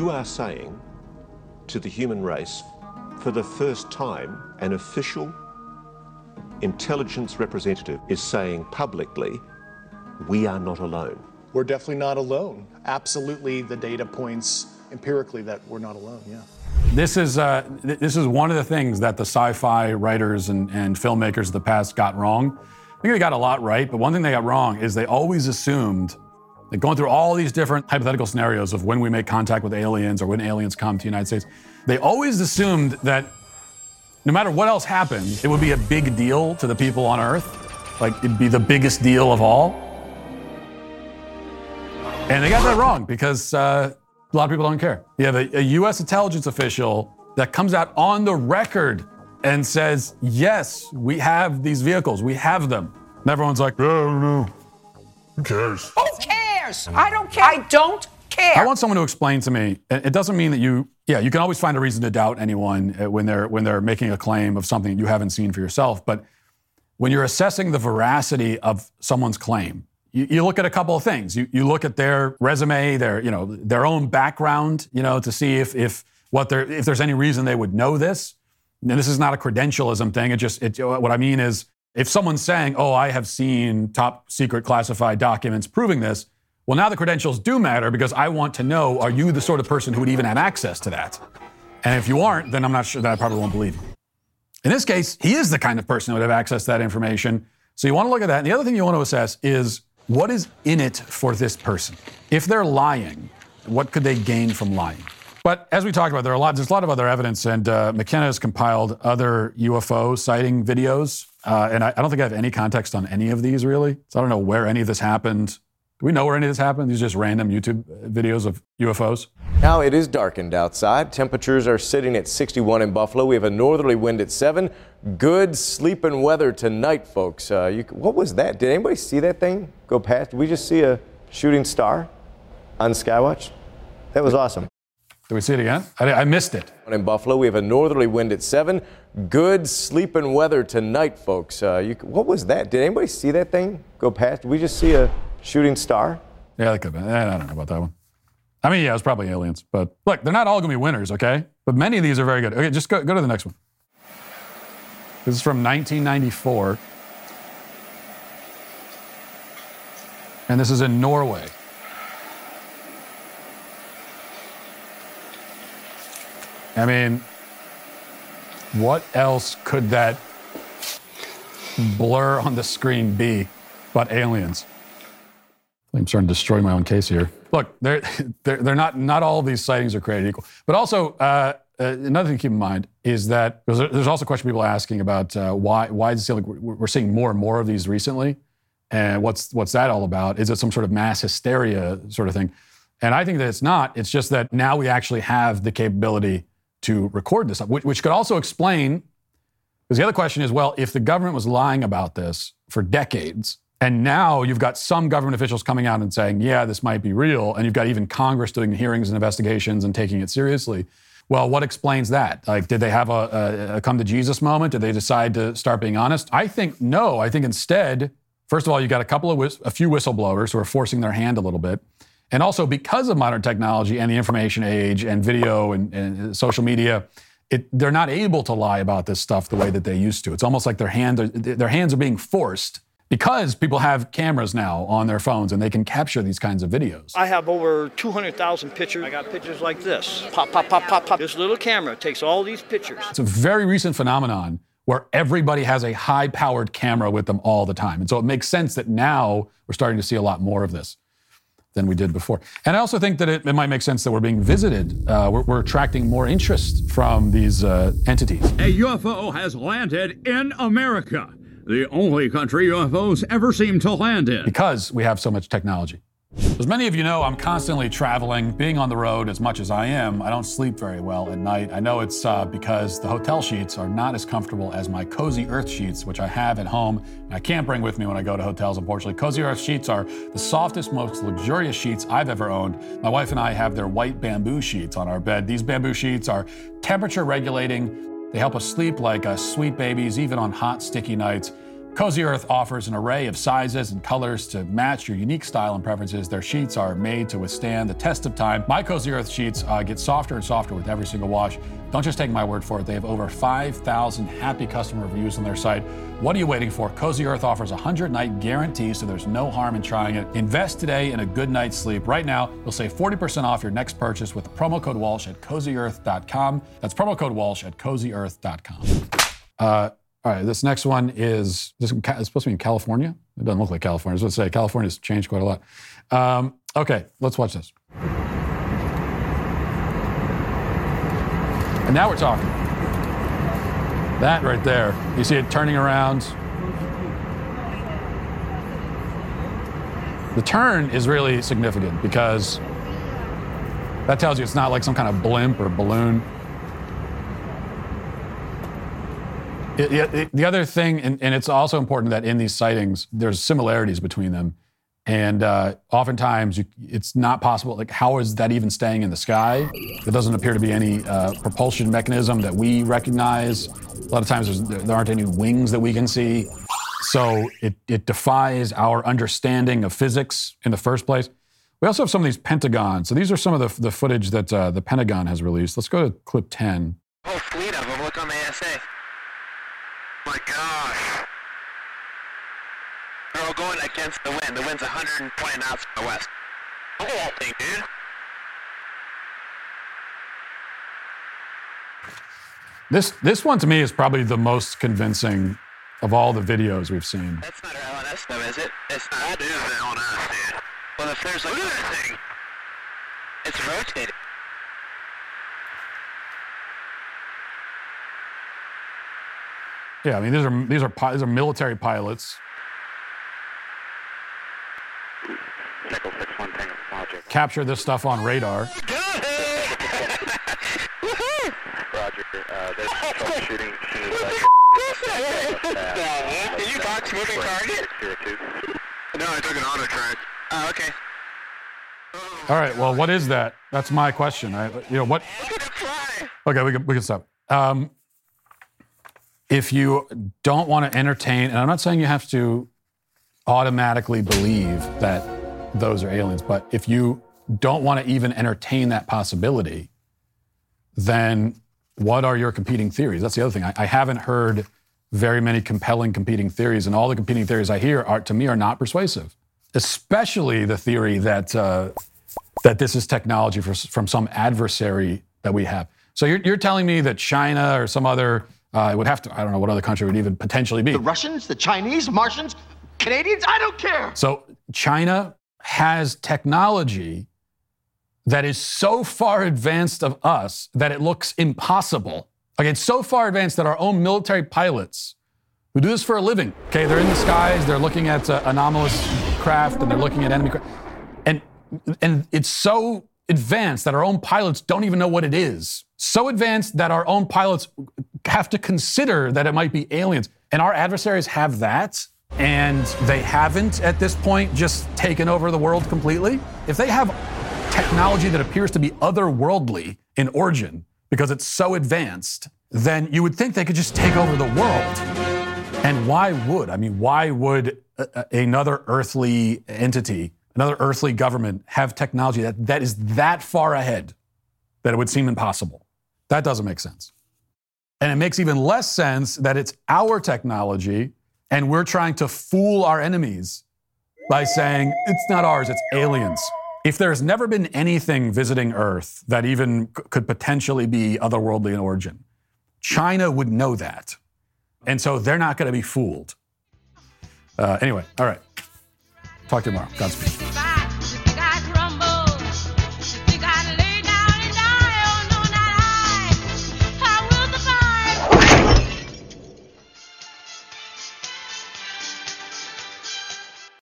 You are saying to the human race, for the first time, an official intelligence representative is saying publicly, we are not alone. We're definitely not alone. Absolutely, the data points empirically that we're not alone, yeah. This is, uh, th- this is one of the things that the sci fi writers and, and filmmakers of the past got wrong. I think they got a lot right, but one thing they got wrong is they always assumed that going through all these different hypothetical scenarios of when we make contact with aliens or when aliens come to the United States, they always assumed that no matter what else happened, it would be a big deal to the people on Earth. Like it'd be the biggest deal of all. And they got that wrong because uh, a lot of people don't care. You have a, a U.S. intelligence official that comes out on the record and says, yes, we have these vehicles, we have them. And everyone's like, I don't know. Who cares? Who cares? I don't care. I don't care. I want someone to explain to me. It doesn't mean that you, yeah, you can always find a reason to doubt anyone uh, when they're when they're making a claim of something you haven't seen for yourself. But when you're assessing the veracity of someone's claim, you, you look at a couple of things. You, you look at their resume, their you know their own background, you know, to see if if what they're if there's any reason they would know this. And this is not a credentialism thing. It just it, what I mean is if someone's saying, "Oh, I have seen top secret classified documents proving this," well, now the credentials do matter because I want to know: Are you the sort of person who would even have access to that? And if you aren't, then I'm not sure that I probably won't believe you. In this case, he is the kind of person who would have access to that information. So you want to look at that. And the other thing you want to assess is what is in it for this person? If they're lying, what could they gain from lying? But as we talked about, there are a lot. There's a lot of other evidence, and uh, McKenna has compiled other UFO sighting videos. Uh, and I, I don't think I have any context on any of these really. So I don't know where any of this happened. Do we know where any of this happened? These are just random YouTube videos of UFOs. Now it is darkened outside. Temperatures are sitting at 61 in Buffalo. We have a northerly wind at 7. Good sleeping weather tonight, folks. Uh, you, what was that? Did anybody see that thing go past? Did we just see a shooting star on Skywatch? That was awesome. Did we see it again? I, I missed it. In Buffalo, we have a northerly wind at 7. Good sleeping weather tonight, folks. Uh, you, what was that? Did anybody see that thing go past? Did we just see a shooting star? Yeah, that could have been. Eh, I don't know about that one. I mean, yeah, it was probably aliens. But look, they're not all going to be winners, okay? But many of these are very good. Okay, just go, go to the next one. This is from 1994. And this is in Norway. I mean, what else could that blur on the screen be but aliens? I'm starting to destroy my own case here. Look, they're, they're, they're not, not all these sightings are created equal. But also, uh, uh, another thing to keep in mind is that there's, also a question people are asking about uh, why, why does it seem like we're, we're seeing more and more of these recently? And what's, what's that all about? Is it some sort of mass hysteria sort of thing? And I think that it's not. It's just that now we actually have the capability to record this, which, which could also explain. Because the other question is well, if the government was lying about this for decades, and now you've got some government officials coming out and saying, yeah, this might be real. And you've got even Congress doing hearings and investigations and taking it seriously. Well, what explains that? Like, did they have a, a, a come to Jesus moment? Did they decide to start being honest? I think no. I think instead, first of all, you got a couple of, whis- a few whistleblowers who are forcing their hand a little bit. And also because of modern technology and the information age and video and, and uh, social media, it, they're not able to lie about this stuff the way that they used to. It's almost like their, hand, their hands are being forced because people have cameras now on their phones and they can capture these kinds of videos. I have over 200,000 pictures. I got pictures like this. Pop, pop, pop, pop, pop. This little camera takes all these pictures. It's a very recent phenomenon where everybody has a high powered camera with them all the time. And so it makes sense that now we're starting to see a lot more of this than we did before. And I also think that it, it might make sense that we're being visited. Uh, we're, we're, attracting more interest from these uh, entities. A UFO has landed in America, the only country UFOs ever seem to land in. Because we have so much technology. As many of you know, I'm constantly traveling, being on the road as much as I am. I don't sleep very well at night. I know it's uh, because the hotel sheets are not as comfortable as my Cozy Earth sheets, which I have at home. And I can't bring with me when I go to hotels, unfortunately. Cozy Earth sheets are the softest, most luxurious sheets I've ever owned. My wife and I have their white bamboo sheets on our bed. These bamboo sheets are temperature regulating. They help us sleep like uh, sweet babies, even on hot, sticky nights. Cozy Earth offers an array of sizes and colors to match your unique style and preferences. Their sheets are made to withstand the test of time. My Cozy Earth sheets uh, get softer and softer with every single wash. Don't just take my word for it. They have over 5,000 happy customer reviews on their site. What are you waiting for? Cozy Earth offers a 100 night guarantee, so there's no harm in trying it. Invest today in a good night's sleep. Right now, you'll save 40% off your next purchase with the promo code Walsh at cozyearth.com. That's promo code Walsh at cozyearth.com. Uh, all right, this next one is this is supposed to be in California. It doesn't look like California. I was going to say California's changed quite a lot. Um, okay, let's watch this. And now we're talking. That right there, you see it turning around. The turn is really significant because that tells you it's not like some kind of blimp or balloon. It, it, the other thing, and, and, it's also important that in these sightings, there's similarities between them. And uh, oftentimes, you, it's not possible. Like, how is that even staying in the sky? There doesn't appear to be any uh, propulsion mechanism that we recognize. A lot of times, there aren't any wings that we can see. So it, it defies our understanding of physics in the first place. We also have some of these pentagons. So these are some of the, the footage that uh, the Pentagon has released. Let's go to clip 10. Whole fleet of them. Look on the ASA. My gosh. They're all going against the wind. The wind's 120 knots from the west. Look at that thing, dude. This this one to me is probably the most convincing of all the videos we've seen. That's not our LNS though, is it? It's not. That is the LNS, dude. Well, if there's like... Look at that thing! It's rotating. Yeah, I mean these are these are these are military pilots. Capture this stuff on radar. Roger. Uh, there's troubleshooting. Did you box moving target? No, I took an auto track. Oh, okay. All right. Well, what is that? That's my question. I, you know what? Okay, we can we can stop. Um, if you don't want to entertain, and I'm not saying you have to automatically believe that those are aliens, but if you don't want to even entertain that possibility, then what are your competing theories? That's the other thing. I, I haven't heard very many compelling competing theories, and all the competing theories I hear are, to me, are not persuasive. Especially the theory that uh, that this is technology for, from some adversary that we have. So you're, you're telling me that China or some other uh, would have to, I don't know what other country would even potentially be. The Russians, the Chinese, Martians, Canadians, I don't care. So China has technology that is so far advanced of us that it looks impossible. Like it's so far advanced that our own military pilots who do this for a living, okay, they're in the skies, they're looking at uh, anomalous craft and they're looking at enemy craft. And, and it's so advanced that our own pilots don't even know what it is. So advanced that our own pilots have to consider that it might be aliens. And our adversaries have that, and they haven't at this point just taken over the world completely. If they have technology that appears to be otherworldly in origin because it's so advanced, then you would think they could just take over the world. And why would? I mean, why would a, a, another earthly entity another earthly government have technology that, that is that far ahead that it would seem impossible. That doesn't make sense. And it makes even less sense that it's our technology and we're trying to fool our enemies by saying it's not ours, it's aliens. If there's never been anything visiting Earth that even could potentially be otherworldly in origin, China would know that. And so they're not going to be fooled. Uh, anyway, all right. Talk to you tomorrow. Godspeed.